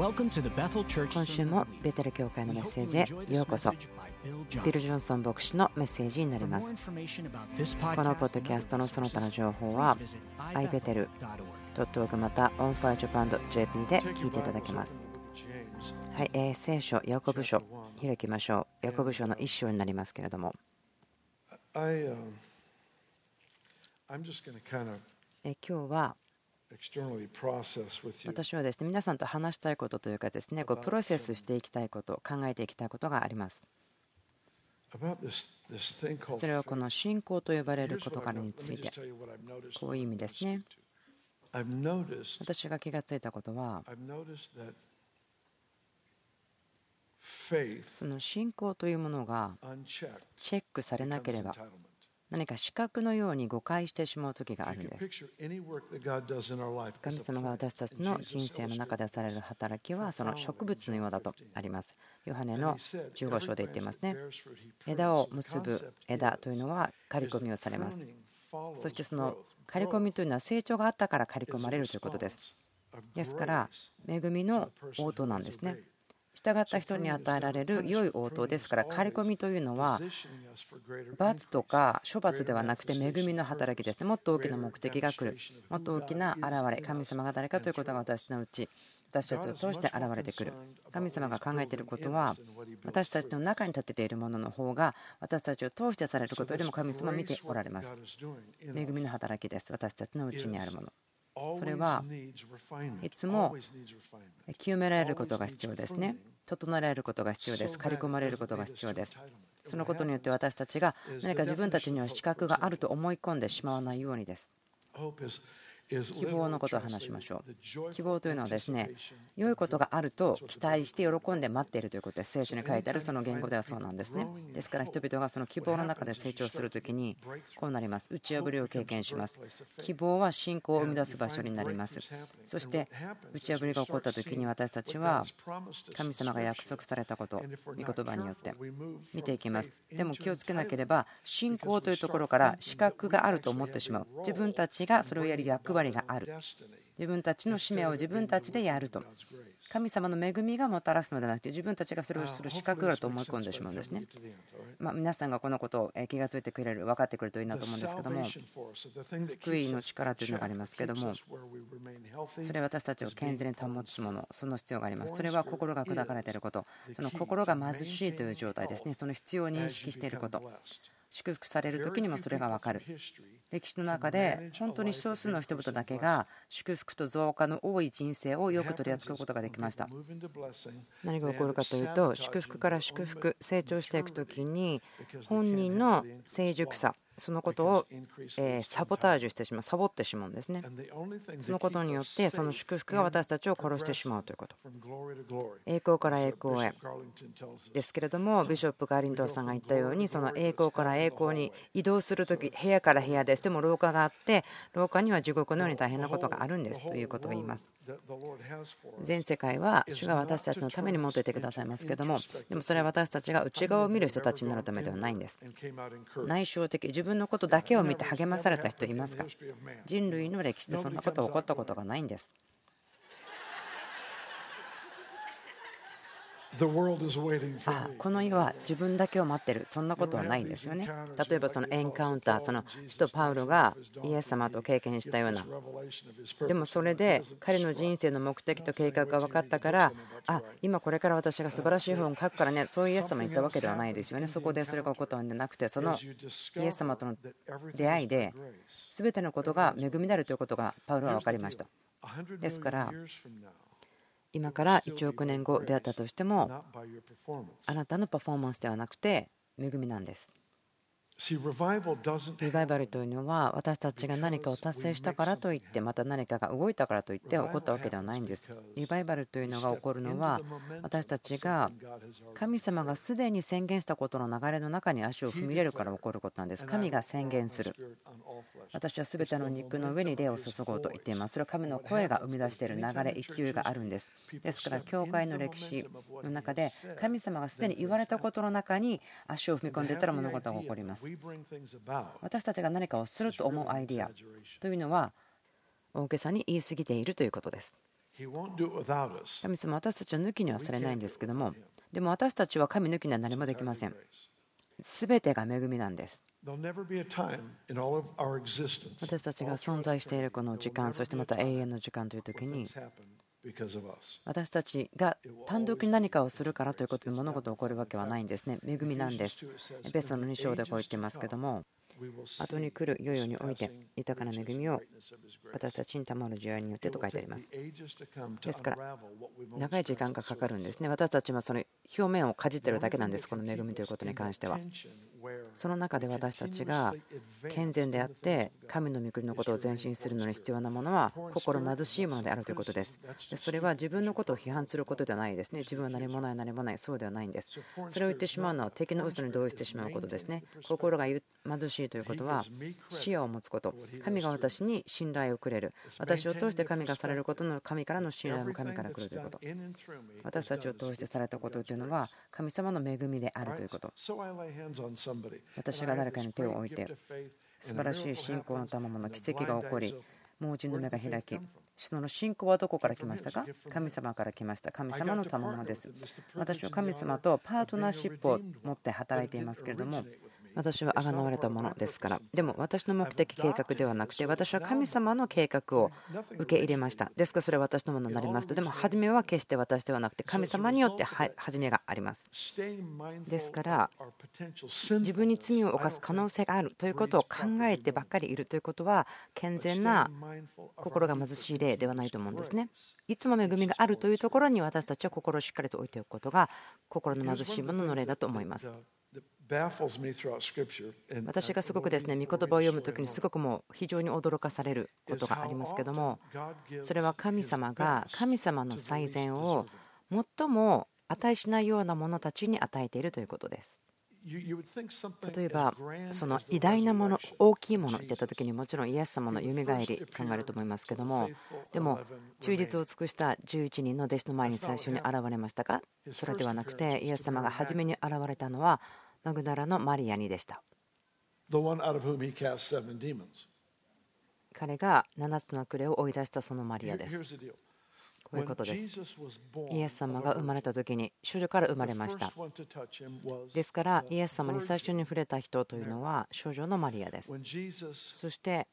今週もベテル教会のメッセージへようこそ。ビル・ジョンソン牧師のメッセージになります。このポッドキャストのその他の情報は ibetel.org また onfirejapan.jp で聞いていただけます。はい、えー、聖書ヤコブ書開きましょう。ヤコブ書の一章になりますけれども。え今日は私はですね皆さんと話したいことというかですねこうプロセスしていきたいこと考えていきたいことがあります。それはこの信仰と呼ばれる事柄についてこういう意味ですね。私が気がついたことはその信仰というものがチェックされなければ何か視覚のように誤解してしまう時があるんです。神様が私たちの人生の中でされる働きはその植物のようだとあります。ヨハネの15章で言っていますね。枝を結ぶ枝というのは刈り込みをされます。そしてその刈り込みというのは成長があったから刈り込まれるということです。ですから恵みの応答なんですね。従った人に与えられる良い応答ですから刈り込みというのは罰とか処罰ではなくて恵みの働きですね。もっと大きな目的が来る。もっと大きな現れ神様が誰かということが私のうち私たちを通して現れてくる。神様が考えていることは私たちの中に立てているものの方が私たちを通してされることよりも神様を見ておられます。恵みの働きです。私たちのうちにあるものそれはいつも清められることが必要ですね。整えられることが必要です。刈り込まれることが必要です。そのことによって私たちが何か自分たちには資格があると思い込んでしまわないようにです。希望のことを話しましょう。希望というのはですね、良いことがあると期待して喜んで待っているということです。聖書に書いてあるその言語ではそうなんですね。ですから人々がその希望の中で成長するときにこうなります。打ち破りを経験します。希望は信仰を生み出す場所になります。そして打ち破りが起こったときに私たちは神様が約束されたこと、御言葉によって見ていきます。でも気をつけなければ信仰というところから資格があると思ってしまう。自分たちがそれをやる役割割がある。自分たちの使命を自分たちでやると。神様の恵みがもたらすのではなくて自分たちがそれをする資格だと思い込んでしまうんですね。ま皆さんがこのことを気が付いてくれる分かってくれるといいなと思うんですけども救いの力というのがありますけどもそれは私たちを健全に保つものその必要があります。それは心が砕かれていることその心が貧しいという状態ですね。その必要を認識していること祝福される時にもそれが分かる。歴史の中で本当に少数の人々だけが祝福と増加の多い人生をよく取り扱うことができました。何が起こるかというと祝福から祝福成長していく時に本人の成熟さそのことをサボタージュしてしまうサボってしまうんですね。そのことによってその祝福が私たちを殺してしまうということ。栄光から栄光へ。ですけれどもビショップ・ガーリントンさんが言ったようにその栄光から栄光に移動する時部屋から部屋です。でも廊下があって廊下には地獄のように大変なことがあるんです。ということを言います。全世界は主が私たちのために持っていてくださいますけどもでもそれは私たちが内側を見る人たちになるためではないんです。内省的自分分のことだけを見て励まされた人いますか？人類の歴史でそんなこと起こったことがないんです。あこの世は自分だけを待ってる。そんなことはないですよね。例えばそのエンカウンターその使徒パウロがイエス様と経験したような。でもそれで彼の人生の目的と計画が分かったからあ今これから私が素晴らしい本を書くからねそういうイエス様に言ったわけではないですよね。そこでそれが起こったんじゃなくてそのイエス様との出会いで全てのことが恵みであるということがパウロは分かりました。ですから今から1億年後出会ったとしてもあなたのパフォーマンスではなくて恵みなんです。リバイバルというのは私たちが何かを達成したからといってまた何かが動いたからといって起こったわけではないんです。リバイバルというのが起こるのは私たちが神様がすでに宣言したことの流れの中に足を踏み入れるから起こることなんです。神が宣言する。私は全ての肉の上に霊を注ごうと言っています。それは神の声が生み出している流れ、勢いがあるんです。ですから教会の歴史の中で神様がすでに言われたことの中に足を踏み込んでいったら物事が起こります。私たちが何かをすると思うアイディア。というのは大げさに言い過ぎているということです。神様私たちを抜きにはされないんですけどもでも私たちは神抜きには何もできません。全てが恵みなんです。私たちが存在しているこの時間そしてまた永遠の時間という時に私たちが単独に何かをするからということで物事が起こるわけはないんですね。恵みなんです。ベストの2章でこう言ってますけども後に来る世々において豊かな恵みを私たちに賜る需要によってと書いてあります。ですから、長い時間がかかるんですね。私たちはその表面をかじってるだけなんです、この恵みということに関しては。その中で私たちが健全であって神の御国のことを前進するのに必要なものは心貧しいものであるということですそれは自分のことを批判することではないですね自分は何もない何もないそうではないんですそれを言ってしまうのは敵の嘘に同意してしまうことですね心が貧しいということは視野を持つこと。神が私に信頼をくれる。私を通して神がされることの神からの信頼も神から来るということ。私たちを通してされたことというのは神様の恵みであるということ。私が誰かに手を置いて素晴らしい信仰の賜物の奇跡が起こり盲人の目が開きその信仰はどこから来ましたか？神様から来ました。神様の賜物です。私は神様とパートナーシップを持って働いていますけれども私は贖われたものですから。でも私の目的計画ではなくて私は神様の計画を受け入れました。ですからそれは私のものになりました。でも初めは決して私ではなくて神様によって初めがあります。ですから自分に罪を犯す可能性があるということを考えてばっかりいるということは健全な心が貧しい例ではないと思うんですね。いつも恵みがあるというところに私たちは心をしっかりと置いておくことが心の貧しいものの例だと思います。私がすごくですね御言葉を読む時にすごくもう非常に驚かされることがありますけどもそれは神様が神様の最善を最も値しないような者たちに与えているということです。例えばその偉大なもの大きいものって言った時にもちろんイエス様のよみがえり考えると思いますけどもでも忠実を尽くした11人の弟子の前に最初に現れましたか？それではなくてイエス様が初めに現れたのはマグダラのマリアにでした。彼が7つの悪霊を追い出したそのマリアです。こういうことです。イエス様が生まれた時に少女から生まれました。ですからイエス様に最初に触れた人というのは少女のマリアです。そして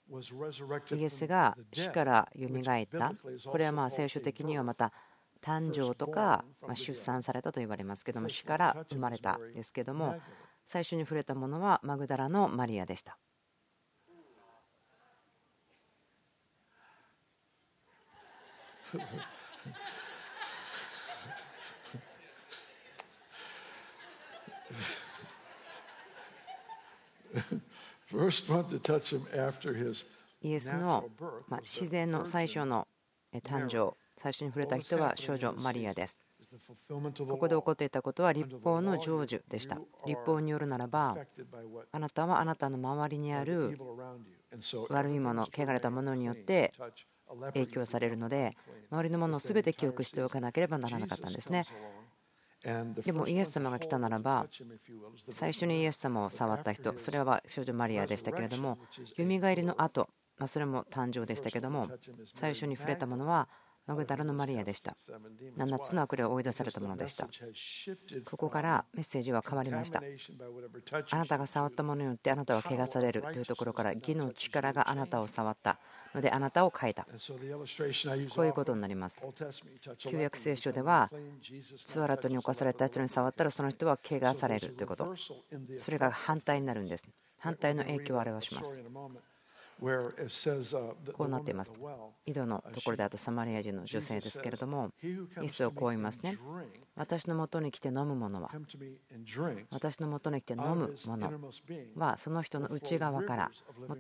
イエスが死からよみがえった。これはまあ聖書的にはまた誕生とか、ま出産されたと言われますけども死から生まれたですけども最初に触れたものはマグダラのマリアでした。イエスの自然の最初の誕生最初に触れた人は少女マリアです。ここで起こっていたことは立法の成就でした。立法によるならば、あなたはあなたの周りにある悪いもの、汚れたものによって影響されるので、周りのものを全て記憶しておかなければならなかったんですね。でもイエス様が来たならば最初にイエス様を触った人それは少女マリアでしたけれどもよみがえりの後それも誕生でしたけども最初に触れたものはマグダラのマリアでした。7つの悪霊を追い出されたものでした。ここからメッセージは変わりました。あなたが触ったものによってあなたは汚されるというところから義の力があなたを触ったのであなたを変えた。こういうことになります。旧約聖書ではツアラトに侵された人に触ったらその人は汚されるということ。それが反対になるんです。反対の影響を表します。こうなっています。井戸のところであったサマリア人の女性ですけれども、イスをこう言いますね。私のもとに来て飲むものは、私のもとに来て飲むものは、その人の内側から、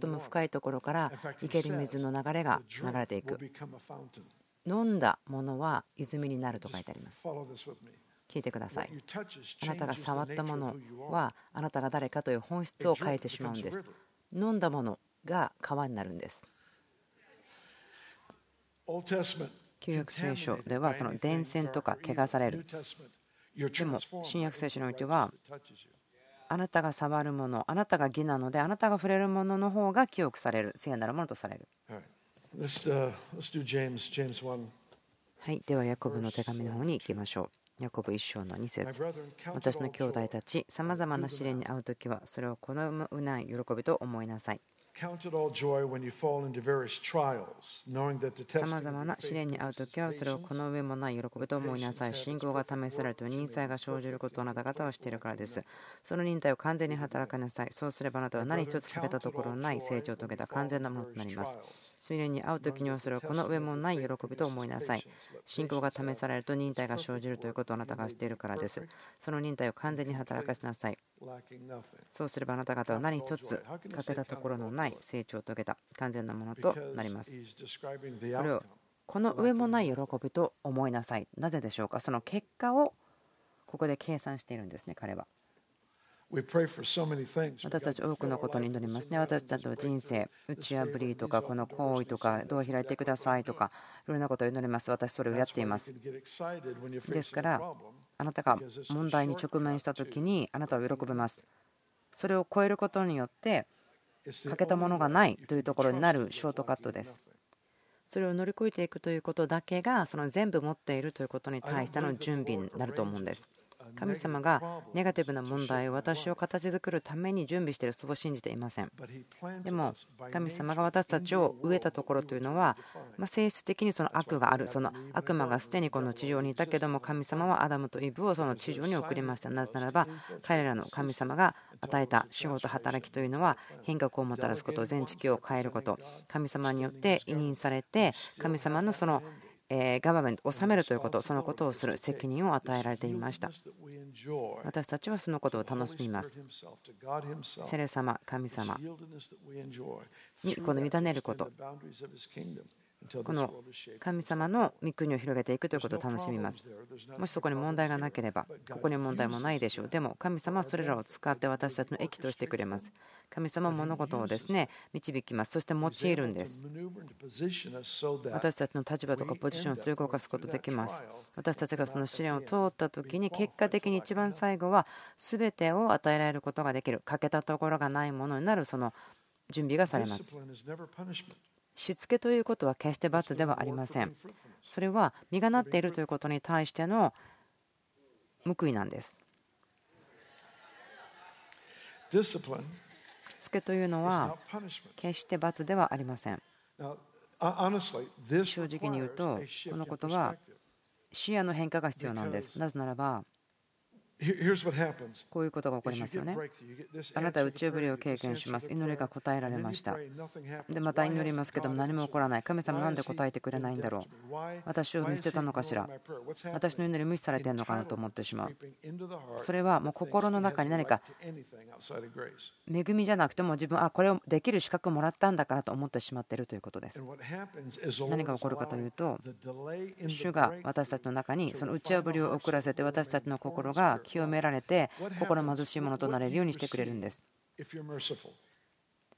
最も深いところから生ける水の流れが流れていく。飲んだものは泉になると書いてあります。聞いてください。あなたが触ったものは、あなたが誰かという本質を変えてしまうんです。飲んだものが川になるんです。旧約聖書ではその伝染とか汚される。でも新約聖書においてはあなたが触るもの、あなたが義なので、あなたが触れるものの方が記憶される、聖なるものとされる。はい、ではヤコブの手紙の方に行きましょう。ヤコブ一章の2節私の兄弟たち、さまざまな試練に遭うときは、それを好むない喜びと思いなさい。さまざまな試練に遭うときは、それをこの上もない喜びと思いなさい。信仰が試されると忍耐が生じることをあなた方はしているからです。その忍耐を完全に働かなさい。そうすればあなたは何一つ欠けたところのない成長を遂げた完全なものとなります。試練に遭う時にはそれをこの上もない喜びと思いなさい。信仰が試されると忍耐が生じるということをあなたが知っているからです。その忍耐を完全に働かせなさい。そうすればあなた方は何一つ欠けたところのない成長を遂げた完全なものとなります。これをこの上もない喜びと思いなさい。なぜでしょうか？その結果をここで計算しているんですね、彼は。私たち多くのことに祈りますね。私たちの人生、打ち破りとか、この行為とか、どう開いてくださいとか、いろんなことを祈ります。私、それをやっています。ですから、あなたが問題に直面したときに、あなたは喜びます。それを超えることによって、欠けたものがないというところになるショートカットです。それを乗り越えていくということだけが、その全部持っているということに対しての準備になると思うんです。神様がネガティブな問題を私を形作るために準備しているそう信じていません。でも神様が私たちを植えたところというのはま性質的にその悪があるその悪魔がすでにこの地上にいたけども神様はアダムとイブをその地上に送りました。なぜならば彼らの神様が与えた仕事働きというのは変革をもたらすこと全地球を変えること。神様によって委任されて神様のそのガバメントを治めるということそのことをする責任を与えられていました。私たちはそのことを楽しみます。セレ様神様。にこの委ねることこの神様の御国を広げていくということを楽しみます。もしそこに問題がなければ、ここに問題もないでしょう。でも、神様はそれらを使って私たちの益としてくれます。神様は物事をですね導きます。そして用いるんです。私たちの立場とかポジションをすり動かすことできます。私たちがその試練を通った時に、結果的に一番最後は全てを与えられることができる。欠けたところがないものになるその準備がされます。しつけということは決して罰ではありません。それは実がなっているということに対しての報いなんです。しつけというのは決して罰ではありません。正直に言うと、このことは視野の変化が必要なんです。なぜならば、こういうことが起こりますよね。あなたは宇宙ぶりを経験します。祈りが答えられました。で、また祈りますけども何も起こらない。神様なんで答えてくれないんだろう。私を見捨てたのかしら。私の祈り無視されてるのかなと思ってしまう。それはもう心の中に何か恵みじゃなくても自分、あ、これをできる資格をもらったんだからと思ってしまっているということです。何が起こるかというと、主が私たちの中にその打ち破りを遅らせて私たちの心が清められて心貧しいものとなれるようにしてくれるんです。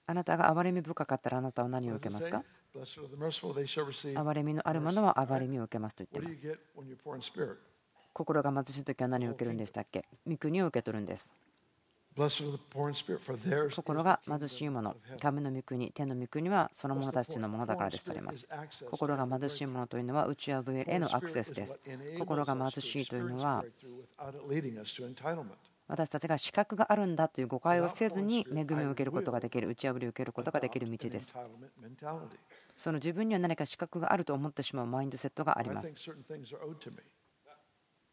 あなたが憐れみ深かったらあなたは何を受けますか？憐れみのあるものは憐れみを受けますと言っています。心が貧しい時は何を受けるんでしたっけ？御国を受け取るんです。心が貧しいもの、神の御国、天の御国はその者たちのものだからですとあります。心が貧しいものというのは宇宙や上へのアクセスです。心が貧しいというのは私たちが資格があるんだという誤解をせずに恵みを受けることができる、打ち破りを受けることができる道です。その自分には何か資格があると思ってしまうマインドセットがあります。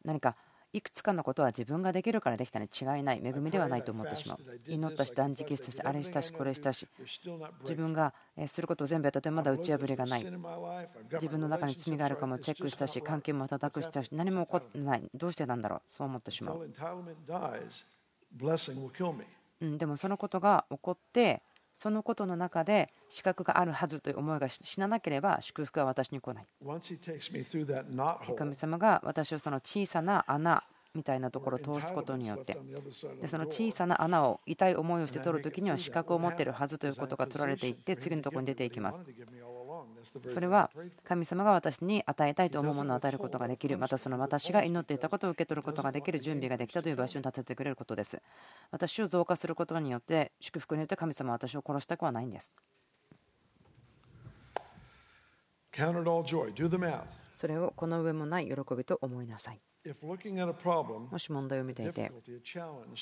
何かいくつかのことは自分ができるからできたに違いない。恵みではないと思ってしまう。祈ったし断食したしあれしたしこれしたし。自分がすることを全部やったってまだ打ち破りがない。自分の中に罪があるかもチェックしたし関係も叩くしたし何も起こってない。どうしてなんだろう？そう思ってしまう。うんでもそのことが起こってそのことの中で資格があるはずという思いが死ななければ祝福は私に来ない。神様が私をその小さな穴みたいなところを通すことによってでその小さな穴を痛い思いをして取るときには資格を持っているはずということが取られていって次のところに出ていきます。それは神様が私に与えたいと思うものを与えることができる。またその私が祈っていたことを受け取ることができる準備ができたという場所に立ててくれることです。私を増加することによって祝福によって神様は私を殺したくはないんです。それをこの上もない喜びと思いなさい。もし問題を見ていて、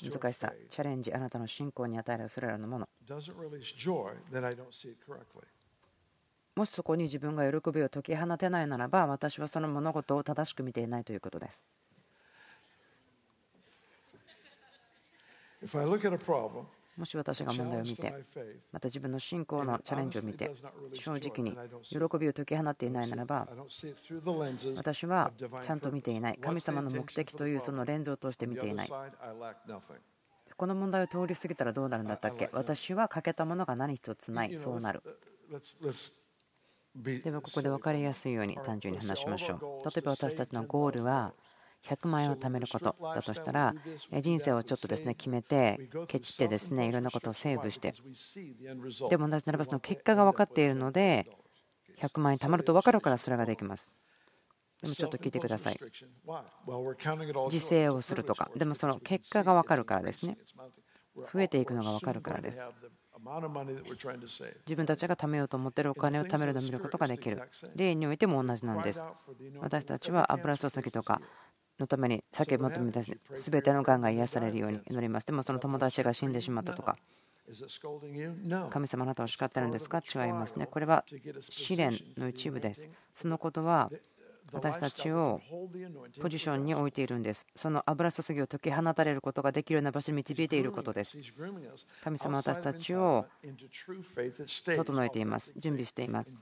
難しさ、チャレンジ、あなたの信仰に与えるそれらのもの、もしそこに自分が喜びを解き放てないならば、私はその物事を正しく見ていないということです。もし私が問題を見て、また自分の信仰のチャレンジを見て、正直に喜びを解き放っていないならば、私はちゃんと見ていない、神様の目的というそのレンズを通して見ていない。この問題を通り過ぎたらどうなるんだったっけ？私は欠けたものが何一つない、そうなる。ではここで分かりやすいように単純に話しましょう。例えば私たちのゴールは100万円を貯めることだとしたら人生をちょっとですね決めてケチってですねいろんなことをセーブして。でも同じならばその結果が分かっているので100万円貯まると分かるからそれができます。でもちょっと聞いてください。自制をするとか。でもその結果が分かるからですね。増えていくのが分かるからです自分たちが貯めようと思っているお金を貯めるのを見ることができる例においても同じなんです私たちは油注ぎとかのために叫び求めたすべてのがんが癒されるように祈ります。でもその友達が死んでしまったとか、神様あなたを叱ってるんですか？違いますね。これは試練の一部です。そのことは私たちをポジションに置いているんです。その油注ぎを解き放たれることができるような場所に導いていることです。神様は私たちを整えています。準備しています。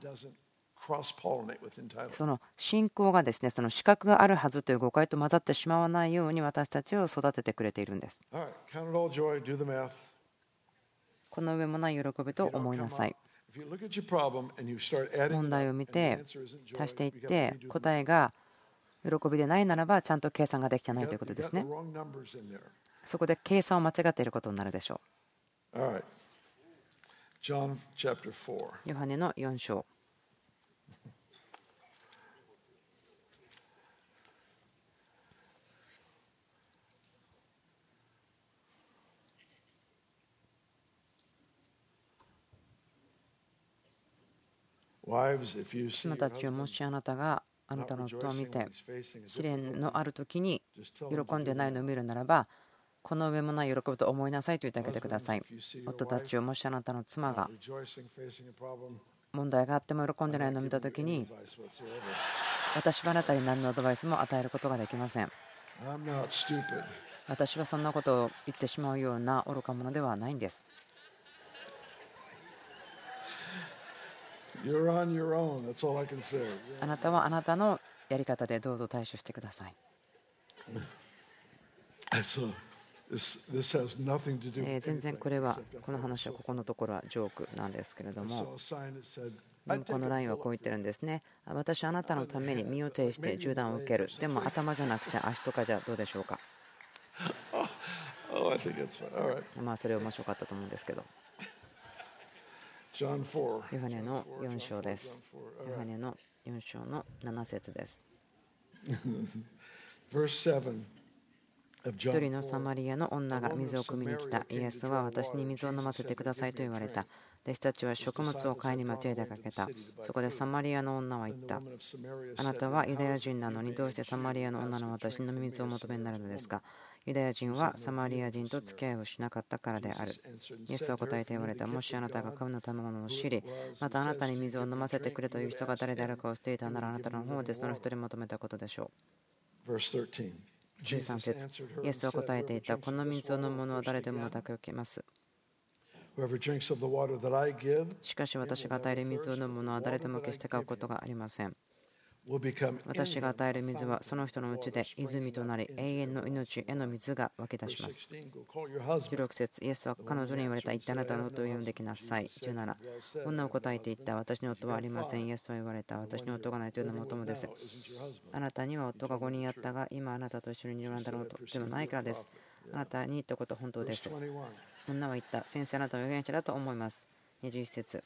その信仰がですねその資格があるはずという誤解と混ざってしまわないように私たちを育ててくれているんです。この上もない喜びと思いなさい。問題を見て足していって答えが喜びでないならばちゃんと計算ができてないということですね。そこで計算を間違っていることになるでしょう。ヨハネの4章。妻たちをもしあなたがあなたの夫を見て試練のある時に喜んでないのを見るならばこの上もない喜びと思いなさいと言ってあげてください。夫たちをもしあなたの妻が問題があっても喜んでないのを見た時に私はあなたに何のアドバイスも与えることができません。私はそんなことを言ってしまうような愚か者ではないんですあなたはあなたのやり方でどうぞ対処してください。全然これは、この話はここのところはジョークなんですけれども、このラインはこう言ってるんですね。私はあなたのために身を挺して銃弾を受ける。でも頭じゃなくて足とかじゃどうでしょうか。まあそれ面白かったと思うんですけど。ヨハネの4章です。ヨハネの4章の7節です。一人のサマリアの女が水を汲みに来た。イエスは私に水を飲ませてくださいと言われた。弟子たちは食物を買いに町へ出かけた。そこでサマリアの女は言った。あなたはユダヤ人なのにどうしてサマリアの女の私に飲み水を求めになるのですか？ユダヤ人はサマリア人と付き合いをしなかったからである。イエスは答えて言われた。もしあなたが神の賜物を知り、またあなたに水を飲ませてくれという人が誰であるかを知っていたならあなたの方でその人に求めたことでしょう。13節イエスは答えていた。この水を飲む者は誰でもまた受けます。しかし私が与える水を飲む者は誰でも決して買うことがありません。私が与える水はその人のうちで泉となり永遠の命への水が湧き出します。16節イエスは彼女に言われた言ってあなたの夫を呼んできなさい。17女を答えて言った私の夫はありません。イエスは言われた私の夫がないというのも友です。あなたには夫が5人あったが今あなたと一緒にいるんだろうとでもないからです。あなたに言ったこと本当です。女は言った先生あなたは預言者だと思います。21節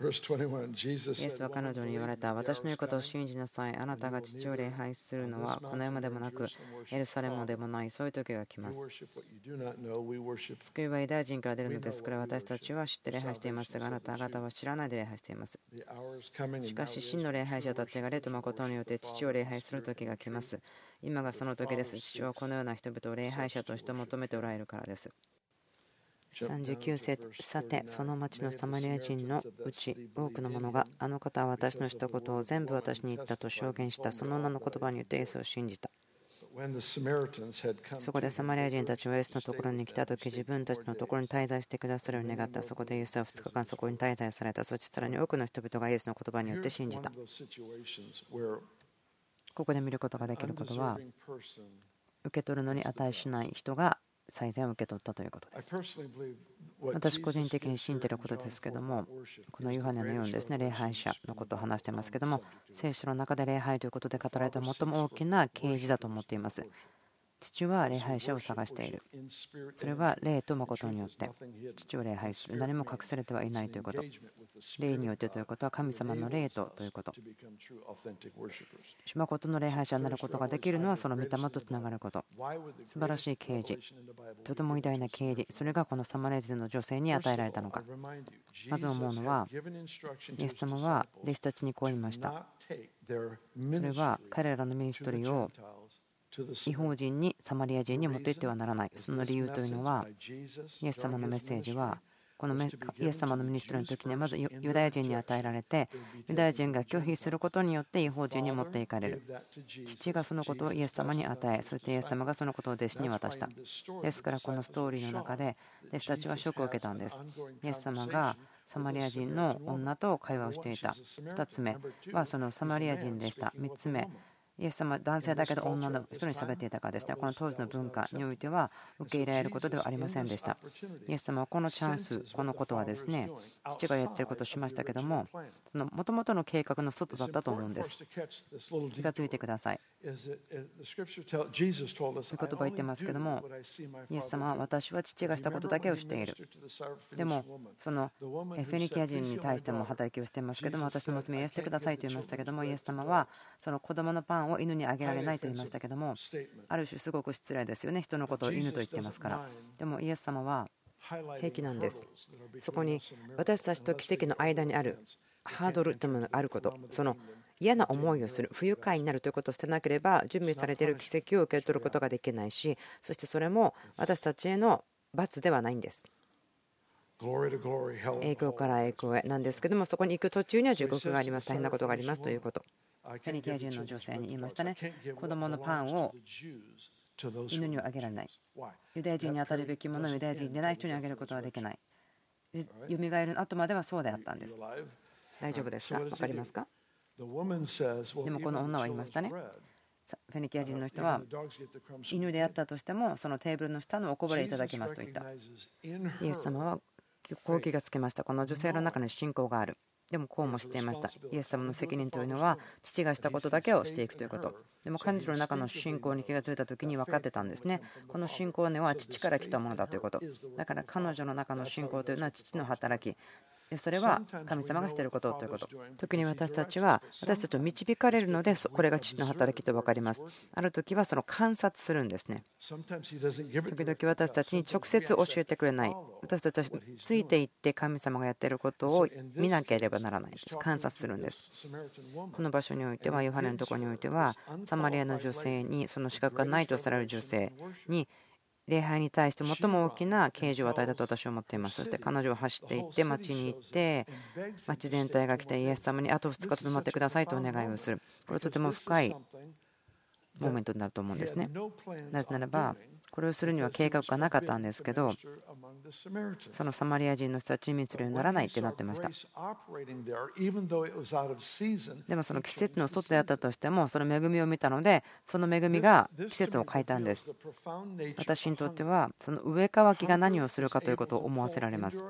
イエスは彼女に言われた。私の言うことを信じなさい。あなたが父を礼拝するのはこの山でもなく、エルサレムでもない、そういう時が来ます。救いはユダヤ人から出るのですから、私たちは知って礼拝していますが、あなた方は知らないで礼拝しています。しかし、真の礼拝者たちが霊と誠によって父を礼拝する時が来ます。今がその時です。父はこのような人々を礼拝者として求めておられるからです。39節さてその町のサマリア人のうち多くの者があの方は私のしたことを全部私に言ったと証言したその名の言葉によってイエスを信じた。そこでサマリア人たちはイエスのところに来た時自分たちのところに滞在してくださるように願った。そこでイエスは2日間そこに滞在された。そしてさらに多くの人々がイエスの言葉によって信じた。ここで見ることができることは受け取るのに値しない人が最善を受け取ったということです。私個人的に信じていることですけども、このヨハネのようにですね、礼拝者のことを話してますけども、聖書の中で礼拝ということで語られた最も大きな啓示だと思っています。父は礼拝者を探している。それは霊と誠によって父を礼拝する。何も隠されてはいないということ。霊によってということは神様の霊とということ。誠の礼拝者になることができるのはその御霊とつながること。素晴らしい啓示。とても偉大な啓示。それがこのサマレーズの女性に与えられたのか。まず思うのは、イエス様は弟子たちにこう言いました。それは彼らのミニストリーを異邦人にサマリア人に持っていってはならない。その理由というのは、イエス様のメッセージは、このイエス様のミニストリーの時にはまずユダヤ人に与えられてユダヤ人が拒否することによって異邦人に持っていかれる。父がそのことをイエス様に与えそしてイエス様がそのことを弟子に渡した。ですからこのストーリーの中で弟子たちはショックを受けたんです。イエス様がサマリア人の女と会話をしていた。2つ目はそのサマリア人でした。3つ目イエス様は男性だけど女の人に喋っていたからですねこの当時の文化においては受け入れられることではありませんでした。イエス様はこのチャンスこのことはですね父がやってることをしましたけどもその元々の計画の外だったと思うんです。気がついてください。そういう言葉言ってますけどもイエス様は私は父がしたことだけをしている。でもそのフェニキア人に対しても働きをしていますけども私の娘癒してくださいと言いましたけどもイエス様はその子供のパンを犬にあげられないと言いましたけどもある種すごく失礼ですよね。人のことを犬と言ってますから。でもイエス様は平気なんです。そこに私たちと奇跡の間にあるハードルというものがあること。その嫌な思いをする不愉快になるということを捨てなければ準備されている奇跡を受け取ることができないしそしてそれも私たちへの罰ではないんです。栄光から栄光へ。なんですけどもそこに行く途中には地獄があります。大変なことがありますということフェニキア人の女性に言いましたね。子供のパンを犬にはあげられない。ユダヤ人に与えるべきものをユダヤ人でない人にあげることはできない。よみがえる後まではそうであったんです。大丈夫ですか？分かりますか？でもこの女は言いましたね。フェニキア人の人は犬であったとしてもそのテーブルの下のおこぼれいただきますと言った。イエス様はこう気がつけました。この女性の中に信仰があるでもこうもしていました。イエス様の責任というのは父がしたことだけをしていくということ。でも彼女の中の信仰に気がついた時に分かってたんですね。この信仰は父から来たものだということ。だから彼女の中の信仰というのは父の働き。それは神様がしていることということ。時に私たちは私たちを導かれるのでこれが父の働きと分かります。ある時はその観察するんですね。時々私たちに直接教えてくれない。私たちはついていって神様がやっていることを見なければならないです。観察するんです。この場所においては、ヨハネのところにおいては、サマリアの女性にその資格がないとされる女性に礼拝に対して最も大きな啓示を与えたと私は思っています。そして彼女は走っていって町に行って町全体が来てイエス様にあと2日とどまってくださいとお願いをする。これはとても深いモーメントになると思うんですね。なぜならばこれをするには計画がなかったんですけどそのサマリア人の人たちに密漁にならないってなってました。でもその季節の外であったとしてもその恵みを見たのでその恵みが季節を変えたんです。私にとってはその上乾きが何をするかということを思わせられます。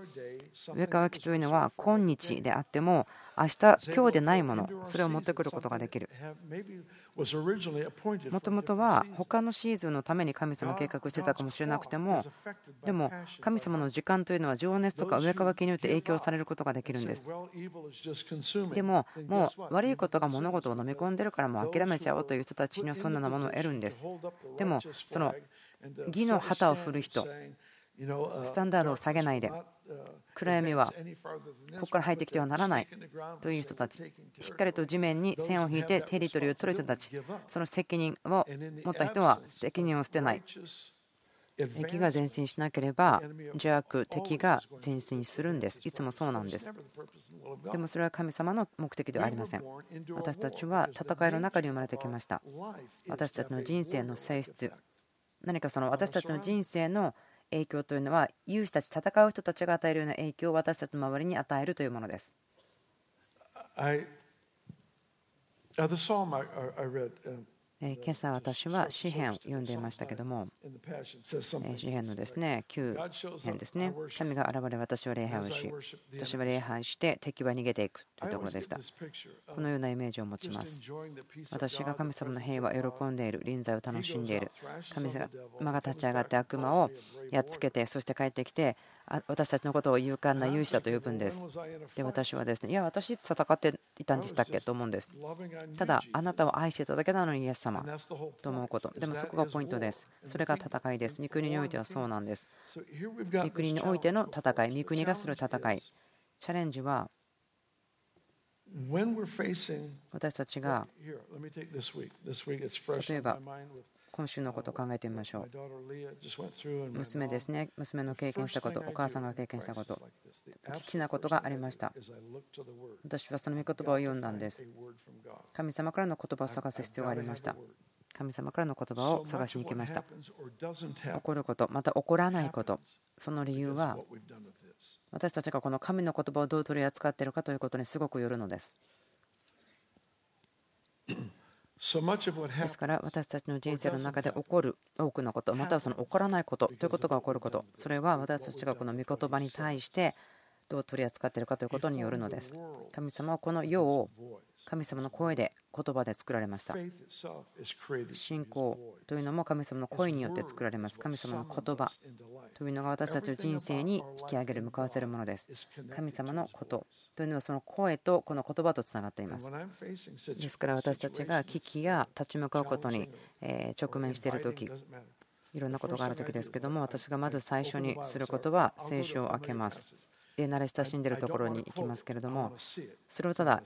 上乾きというのは今日であっても明日今日でないものそれを持ってくることができる。もともとは他のシーズンのために神様計画してたかもしれなくてもでも神様の時間というのは情熱とか上乾きによって影響されることができるんです。でももう悪いことが物事を飲み込んでるからもう諦めちゃおうという人たちにはそんなものを得るんです。でもその義の旗を振る人スタンダードを下げないで暗闇はここから入ってきてはならないという人たち。しっかりと地面に線を引いてテリトリーを取る人たち。その責任を持った人は責任を捨てない。敵が前進しなければ邪悪敵が前進するんです。いつもそうなんです。でもそれは神様の目的ではありません。私たちは戦いの中に生まれてきました。私たちの人生の性質。何かその私たちの人生の影響というのは勇士たち戦う人たちが与えるような影響を私たちの周りに与えるというものです。今朝私は詩篇を読んでいましたけども詩篇のですね9編ですね。神が現れ私は礼拝をし私は礼拝して敵は逃げていくというところでした。このようなイメージを持ちます。私が神様の平和を喜んでいる。臨在を楽しんでいる。神様が立ち上がって悪魔をやっつけてそして帰ってきて私たちのことを勇敢な勇士だと呼ぶんです。で、私はですね、いや、私いつ戦っていたんでしたっけ？と思うんです。ただ、あなたを愛していただけなのに、イエス様と思うこと。でもそこがポイントです。それが戦いです。御国においてはそうなんです。御国においての戦い、御国がする戦い。チャレンジは、私たちが例えば今週のことを考えてみましょう。娘ですね、娘の経験したこと、お母さんが経験したこと、危機なことがありました。私はその御言葉を読んだんです。神様からの言葉を探す必要がありました。神様からの言葉を探しに行きました。起こること、また起こらないこと、その理由は、私たちがこの神の言葉をどう取り扱っているかということにすごくよるのです。ですから私たちの人生の中で起こる多くのことまたはその起こらないことということが起こること。それは私たちがこの御言葉に対してどう取り扱っているかということによるのです。神様はこの世を神様の声で言葉で作られました。信仰というのも神様の声によって作られます。神様の言葉というのが私たちの人生に引き上げる向かわせるものです。神様のことというのはその声とこの言葉とつながっています。ですから私たちが危機や立ち向かうことに直面している時いろんなことがある時ですけども私がまず最初にすることは聖書を開けます。で慣れ親しんでいるところに行きますけれどもそれをただ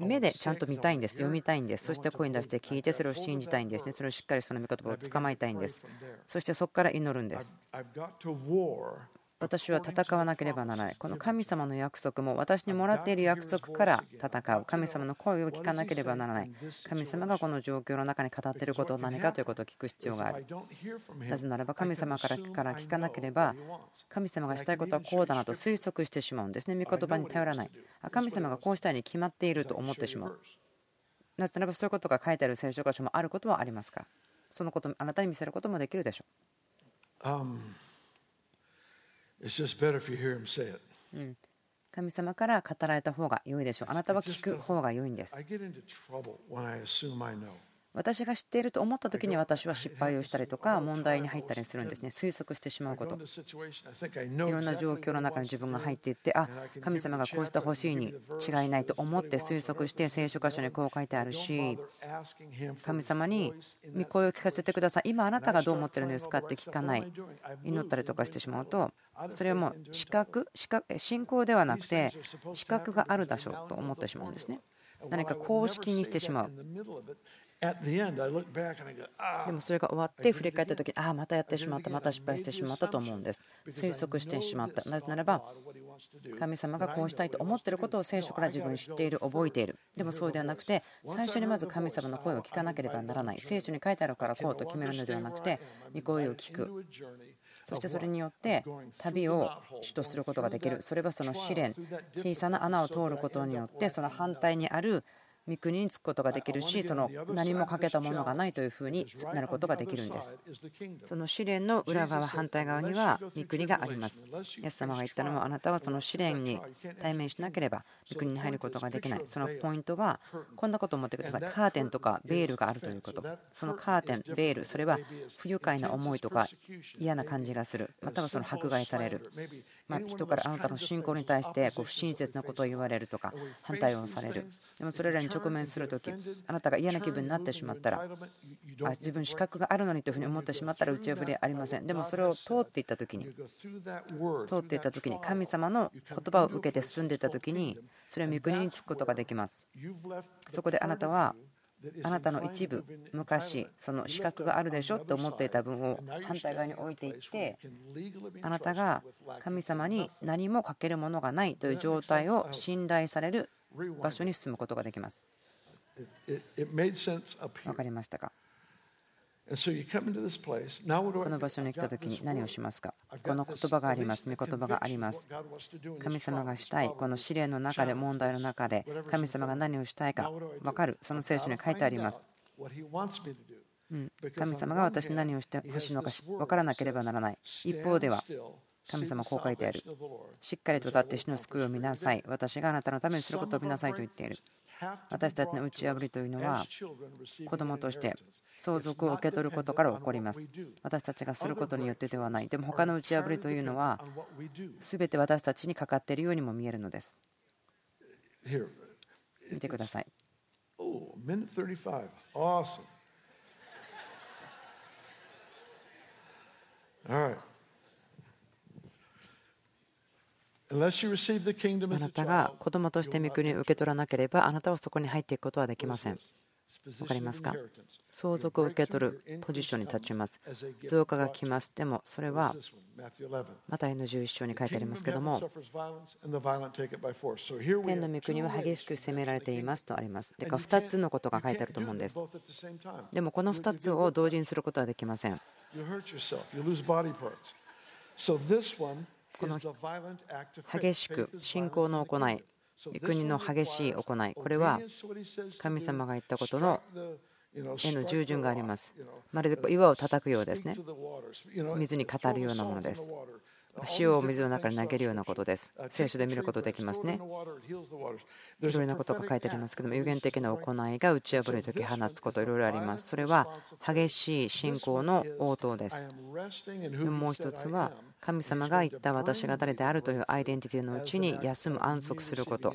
目でちゃんと見たいんです。読みたいんです。そして声に出して聞いてそれを信じたいんですね。それをしっかりその御言葉を捕まえたいんです。そしてそこから祈るんです私は戦わなければならない。この神様の約束も私にもらっている約束から戦う。神様の声を聞かなければならない。神様がこの状況の中に語っていることを何かということを聞く必要がある。なぜならば神様から聞かなければ神様がしたいことはこうだなと推測してしまうんですね。御言葉に頼らない。神様がこうしたいに決まっていると思ってしまう。なぜならばそういうことが書いてある聖書箇所もあることはありますか？ら。そのことあなたに見せることもできるでしょう。神様から語られた方が良いでしょう。あなたは聞く方が良いんです。私が知っていると思った時に私は失敗をしたりとか問題に入ったりするんですね。推測してしまうこと。いろんな状況の中に自分が入っていってあ神様がこうしてほしいに違いないと思って推測して聖書箇所にこう書いてあるし神様に御声を聞かせてください。今あなたがどう思ってるんですかって聞かない。祈ったりとかしてしまうとそれはもう視覚信仰ではなくて視覚があるでしょうと思ってしまうんですね。何か公式にしてしまうでもそれが終わって振り返った時にああまたやってしまったまた失敗してしまったと思うんです。推測してしまった。なぜならば神様がこうしたいと思っていることを聖書から自分知っている覚えている。でもそうではなくて最初にまず神様の声を聞かなければならない。聖書に書いてあるからこうと決めるのではなくて御声を聞く。そしてそれによって旅を主とすることができる。それはその試練。小さな穴を通ることによってその反対にある御国に着くことができるしその何も欠けたものがないというふうになることができるんです。その試練の裏側反対側には御国があります。イエス様が言ったのもあなたはその試練に対面しなければ御国に入ることができない。そのポイントはこんなことを思ってください。カーテンとかベールがあるということ。そのカーテンベールそれは不愉快な思いとか嫌な感じがする。またはその迫害されるま人からあなたの信仰に対してこう不親切なことを言われるとか反対をされる。でもそれらに直面するときあなたが嫌な気分になってしまったらあ自分資格があるのにというふうに思ってしまったら打ち破りありません。でもそれを通っていったときに通っていったときに神様の言葉を受けて進んでいったときにそれを御国に着くことができます。そこであなたはあなたの一部昔その資格があるでしょ？って思っていた分を反対側に置いていってあなたが神様に何もかけるものがないという状態を信頼される場所に進むことができます。分かりましたか？この場所に来た時に何をしますか？この言葉があります。御言葉があります。神様がしたい。この試練の中で問題の中で神様が何をしたいか分かる？その聖書に書いてあります。神様が私に何をしてほしいのか分からなければならない。一方では神様こう書いてある。しっかりと立って死の救いを見なさい。私があなたのためにすることを見なさいと言っている。私たちの打ち破りというのは子供として相続を受け取ることから起こります。私たちがすることによってではない。でも他の打ち破りというのは全て私たちにかかっているようにも見えるのです。見てください.あなたが子供として御国を受け取らなければあなたはそこに入っていくことはできません。分かりますか？相続を受け取るポジションに立ちます。増加が来ます。でもそれはマタイの11章に書いてありますけども天の御国は激しく責められていますとあります。でか2つのことが書いてあると思うんです。でもこの2つを同時にすることはできません。この激しく信仰の行い、国の激しい行い、これは神様が言ったことのへの従順があります。まるで岩を叩くようですね。水に語るようなものです。塩を水の中に投げるようなことです。聖書で見ることできますね。いろいろなことが書いてありますけども、有限的な行いが打ち破るとき放つこと、いろいろあります。それは激しい信仰の応答です。もう一つは、神様が言った私が誰であるというアイデンティティのうちに休む、安息すること、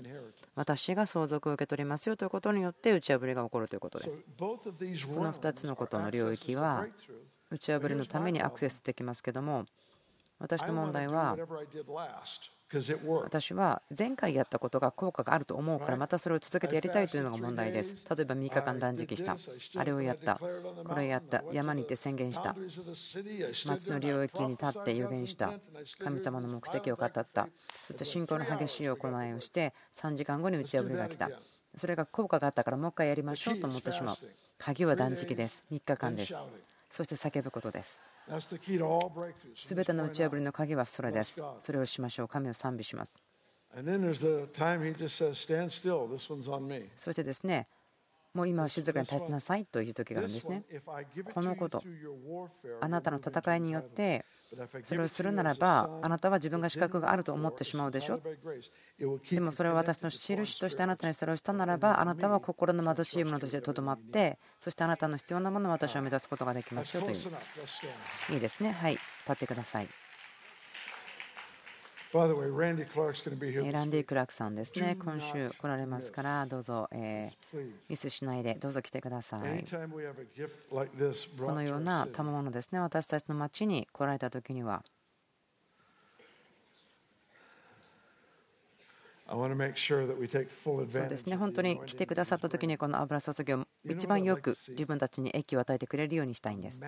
私が相続を受け取りますよということによって打ち破りが起こるということです。この2つのことの領域は打ち破りのためにアクセスできますけども、私の問題は私は前回やったことが効果があると思うからまたそれを続けてやりたいというのが問題です。例えば3日間断食した。あれをやった。これをやった。山に行って宣言した。町の領域に立って予言した。神様の目的を語った。そして信仰の激しい行いをして3時間後に打ち破りが来た。それが効果があったからもう一回やりましょうと思ってしまう。鍵は断食です。3日間ですそして叫ぶことですすべての打ち破りの鍵はそれです。それをしましょう。神を賛美します。そしてですね、もう今は静かに立ちなさいという時があるんですね。このこと、あなたの戦いによってそれをするならばあなたは自分が資格があると思ってしまうでしょ？でもそれは私の印としてあなたにそれをしたならばあなたは心の貧しいものとしてとどまってそしてあなたの必要なものを私は目指すことができますよという。いいですね。はい。立ってくださいランディ・クラークさんですね、今週来られますから、どうぞ、えミスしないで、どうぞ来てください。このような賜物ですね、私たちの町に来られた時には、そうですね、本当に来てくださった時にこの油注ぎを一番よく自分たちに益を与えてくれるようにしたいんです。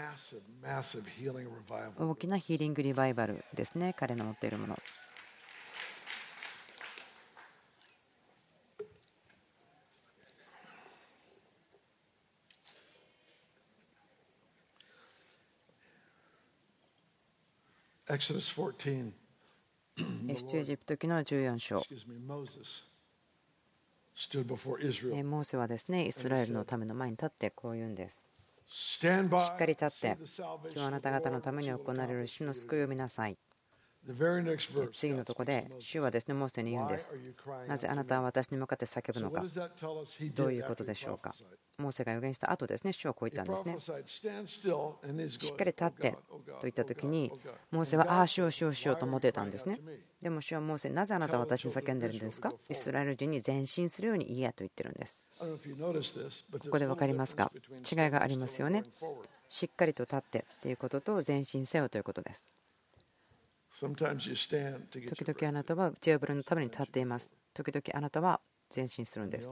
大きなヒーリングリバイバルですね、彼の持っているもの。出エジプト記の14章。モーセはですねイスラエルのための前に立ってこう言うんです。しっかり立って、今日あなた方のために行われる主の救いを見なさい。次のところで、主はですね、モーセに言うんです。なぜあなたは私に向かって叫ぶのか。どういうことでしょうか？モーセが予言した後ですね、主はこう言ったんですね。しっかり立ってと言ったときに、モーセは、ああ、主を主をしようと思ってたんですね。でも主はモーセになぜあなたは私に叫んでるんですか？イスラエル人に前進するように言えと言ってるんです。ここで分かりますか？違いがありますよね。しっかりと立ってということと前進せよということです。時々あなたは打ち破りのために立っています。時々あなたは前進するんです。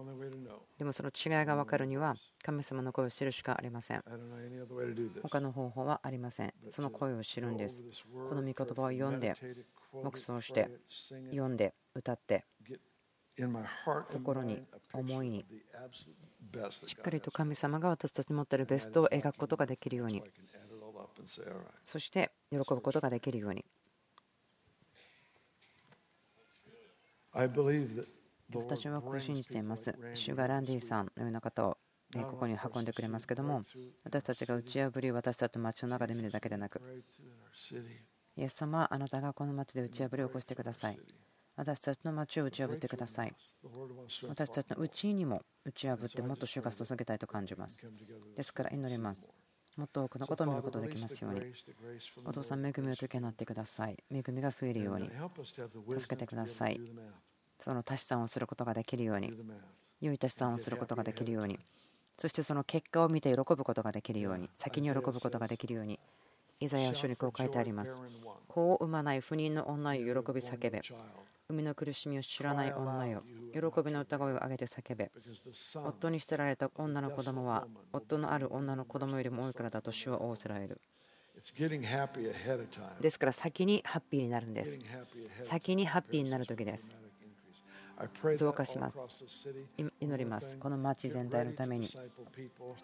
でもその違いが分かるには神様の声を知るしかありません。他の方法はありません。その声を知るんです。この御言葉を読んで、黙想して、読んで、歌って、心に、思いに、しっかりと神様が私たちに持っているベストを描くことができるように、そして喜ぶことができるように。私はこう信じています。シュガー・ランディさんのような方をここに運んでくれますけども、私たちが打ち破りを私たちの街の中で見るだけでなく、イエス様、あなたがこの街で打ち破りを起こしてください。私たちの街を打ち破ってください。私たちのうちにも打ち破ってもっと主が注げたいと感じます。ですから祈ります。もっと多くのことを見ることができますように。お父さん、恵みを解けなってください。恵みが増えるように。助けてください。その足し算をすることができるように。良い足し算をすることができるように。そしてその結果を見て喜ぶことができるように。先に喜ぶことができるように。イザヤ書にこう書いてあります。子を産まない不妊の女よ喜び叫べ。海の苦しみを知らない女よ。喜びの歌声を上げて叫べ。夫に捨てられた女の子供は、夫のある女の子供よりも多いからだと主は仰せられる。ですから先にハッピーになるんです。先にハッピーになる時です。増加します。祈ります。この町全体のために人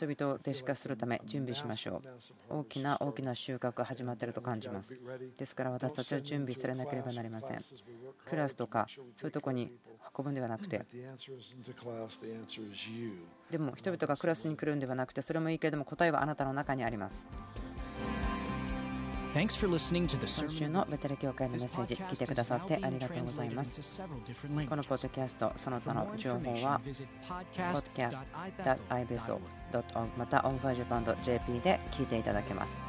々を弟子化するため準備しましょう。大きな大きな収穫が始まっていると感じます。ですから私たちは準備されなければなりません。クラスとかそういうとこに運ぶんではなくてでも人々がクラスに来るんではなくてそれもいいけれども答えはあなたの中にあります。今週のベテル教会のメッセージ聞いてくださってありがとうございます。このポッドキャスト、その他の情報は podcast.ibethel.org また onfirejapan.jp で聞いていただけます。